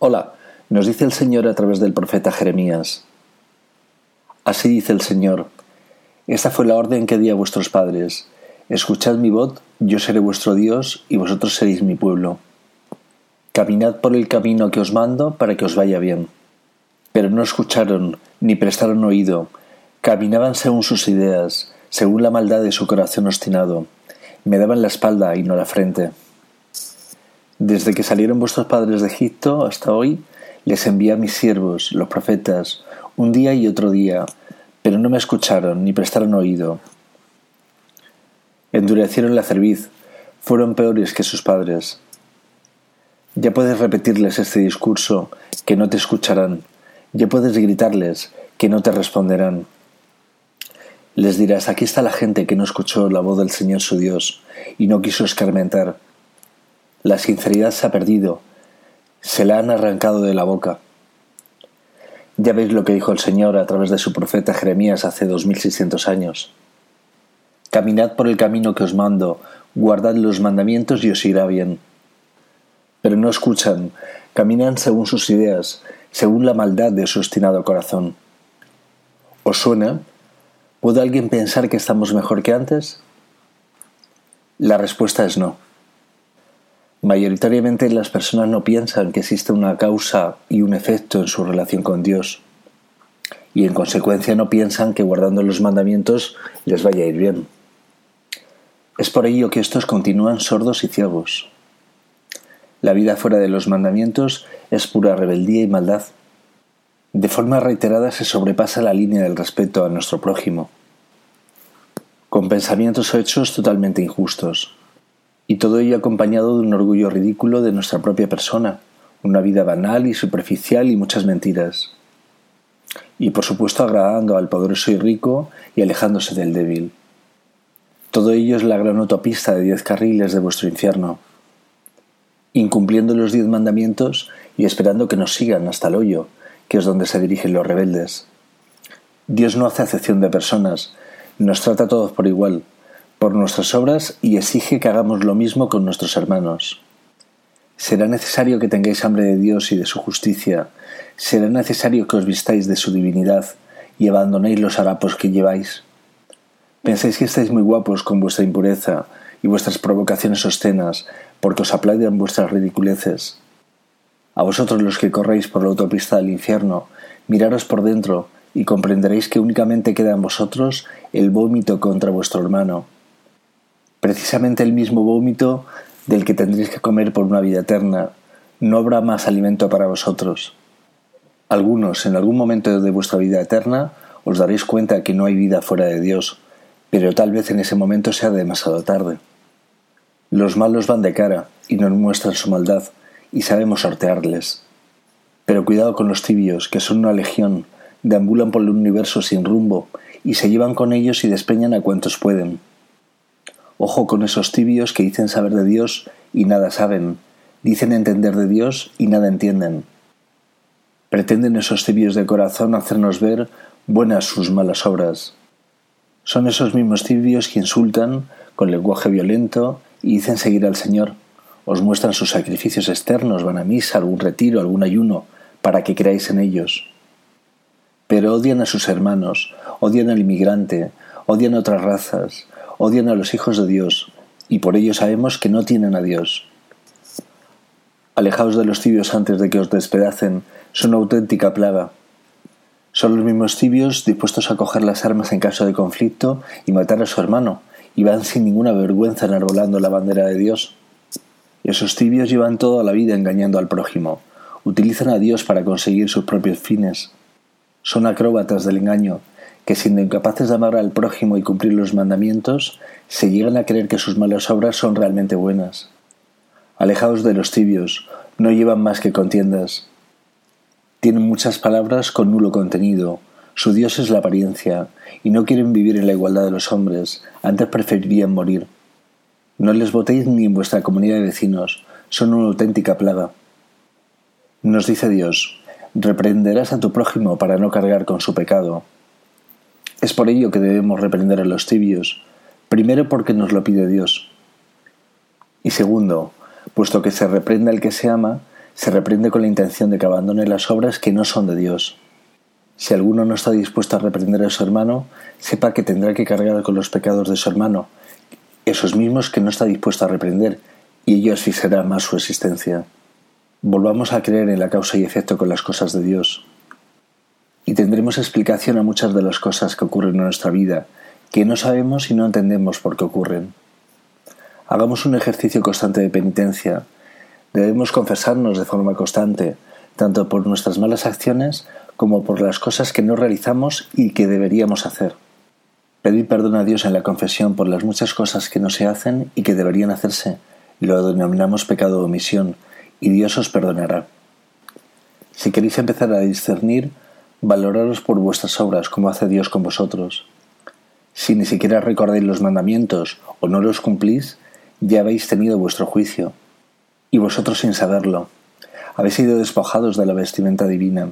Hola, nos dice el Señor a través del profeta Jeremías. Así dice el Señor, esta fue la orden que di a vuestros padres. Escuchad mi voz, yo seré vuestro Dios y vosotros seréis mi pueblo. Caminad por el camino que os mando para que os vaya bien. Pero no escucharon ni prestaron oído, caminaban según sus ideas, según la maldad de su corazón obstinado. Me daban la espalda y no la frente. Desde que salieron vuestros padres de Egipto hasta hoy, les envié a mis siervos, los profetas, un día y otro día, pero no me escucharon ni prestaron oído. Endurecieron la cerviz, fueron peores que sus padres. Ya puedes repetirles este discurso, que no te escucharán. Ya puedes gritarles, que no te responderán. Les dirás, aquí está la gente que no escuchó la voz del Señor su Dios y no quiso escarmentar la sinceridad se ha perdido, se la han arrancado de la boca. Ya veis lo que dijo el Señor a través de su profeta Jeremías hace dos mil seiscientos años. Caminad por el camino que os mando, guardad los mandamientos y os irá bien. Pero no escuchan, caminan según sus ideas, según la maldad de su obstinado corazón. ¿Os suena? ¿Puede alguien pensar que estamos mejor que antes? La respuesta es no. Mayoritariamente las personas no piensan que existe una causa y un efecto en su relación con Dios y en consecuencia no piensan que guardando los mandamientos les vaya a ir bien. Es por ello que estos continúan sordos y ciegos. La vida fuera de los mandamientos es pura rebeldía y maldad. De forma reiterada se sobrepasa la línea del respeto a nuestro prójimo, con pensamientos o hechos totalmente injustos y todo ello acompañado de un orgullo ridículo de nuestra propia persona, una vida banal y superficial y muchas mentiras. Y por supuesto agradando al poderoso y rico y alejándose del débil. Todo ello es la gran autopista de diez carriles de vuestro infierno. Incumpliendo los diez mandamientos y esperando que nos sigan hasta el hoyo, que es donde se dirigen los rebeldes. Dios no hace acepción de personas, nos trata a todos por igual, por nuestras obras y exige que hagamos lo mismo con nuestros hermanos. Será necesario que tengáis hambre de Dios y de su justicia, será necesario que os vistáis de su divinidad y abandonéis los harapos que lleváis. Pensáis que estáis muy guapos con vuestra impureza y vuestras provocaciones obscenas, porque os aplauden vuestras ridiculeces. A vosotros los que corréis por la autopista del infierno, miraros por dentro y comprenderéis que únicamente queda en vosotros el vómito contra vuestro hermano, precisamente el mismo vómito del que tendréis que comer por una vida eterna. No habrá más alimento para vosotros. Algunos, en algún momento de vuestra vida eterna, os daréis cuenta que no hay vida fuera de Dios, pero tal vez en ese momento sea demasiado tarde. Los malos van de cara y nos muestran su maldad, y sabemos sortearles. Pero cuidado con los tibios, que son una legión, deambulan por el universo sin rumbo, y se llevan con ellos y despeñan a cuantos pueden. Ojo con esos tibios que dicen saber de Dios y nada saben, dicen entender de Dios y nada entienden. Pretenden esos tibios de corazón hacernos ver buenas sus malas obras. Son esos mismos tibios que insultan con lenguaje violento y dicen seguir al Señor. Os muestran sus sacrificios externos, van a misa, algún retiro, algún ayuno, para que creáis en ellos. Pero odian a sus hermanos, odian al inmigrante, odian a otras razas, odian a los hijos de Dios, y por ello sabemos que no tienen a Dios. Alejaos de los tibios antes de que os despedacen, son una auténtica plaga. Son los mismos tibios dispuestos a coger las armas en caso de conflicto y matar a su hermano, y van sin ninguna vergüenza enarbolando la bandera de Dios. Esos tibios llevan toda la vida engañando al prójimo, utilizan a Dios para conseguir sus propios fines. Son acróbatas del engaño que siendo incapaces de amar al prójimo y cumplir los mandamientos, se llegan a creer que sus malas obras son realmente buenas. Alejaos de los tibios, no llevan más que contiendas. Tienen muchas palabras con nulo contenido, su Dios es la apariencia, y no quieren vivir en la igualdad de los hombres, antes preferirían morir. No les votéis ni en vuestra comunidad de vecinos, son una auténtica plaga. Nos dice Dios, reprenderás a tu prójimo para no cargar con su pecado, es por ello que debemos reprender a los tibios, primero porque nos lo pide Dios. Y segundo, puesto que se reprende al que se ama, se reprende con la intención de que abandone las obras que no son de Dios. Si alguno no está dispuesto a reprender a su hermano, sepa que tendrá que cargar con los pecados de su hermano, esos mismos que no está dispuesto a reprender, y ello asfixiará más su existencia. Volvamos a creer en la causa y efecto con las cosas de Dios. Y tendremos explicación a muchas de las cosas que ocurren en nuestra vida, que no sabemos y no entendemos por qué ocurren. Hagamos un ejercicio constante de penitencia. Debemos confesarnos de forma constante, tanto por nuestras malas acciones como por las cosas que no realizamos y que deberíamos hacer. Pedir perdón a Dios en la confesión por las muchas cosas que no se hacen y que deberían hacerse, lo denominamos pecado de omisión, y Dios os perdonará. Si queréis empezar a discernir, valoraros por vuestras obras como hace Dios con vosotros. Si ni siquiera recordáis los mandamientos o no los cumplís, ya habéis tenido vuestro juicio, y vosotros sin saberlo. Habéis sido despojados de la vestimenta divina,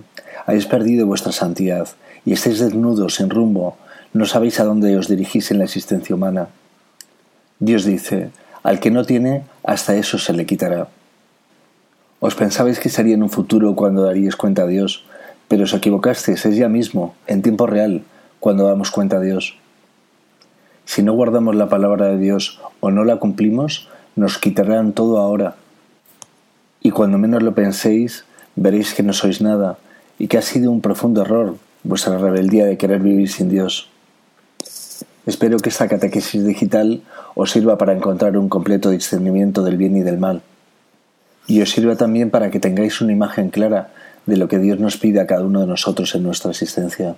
habéis perdido vuestra santidad, y estáis desnudos, sin rumbo, no sabéis a dónde os dirigís en la existencia humana. Dios dice, al que no tiene, hasta eso se le quitará. Os pensabais que sería en un futuro cuando daríais cuenta a Dios, pero os equivocasteis, es ya mismo, en tiempo real, cuando damos cuenta a Dios. Si no guardamos la palabra de Dios o no la cumplimos, nos quitarán todo ahora y cuando menos lo penséis, veréis que no sois nada y que ha sido un profundo error vuestra rebeldía de querer vivir sin Dios. Espero que esta catequesis digital os sirva para encontrar un completo discernimiento del bien y del mal, y os sirva también para que tengáis una imagen clara de lo que Dios nos pide a cada uno de nosotros en nuestra existencia.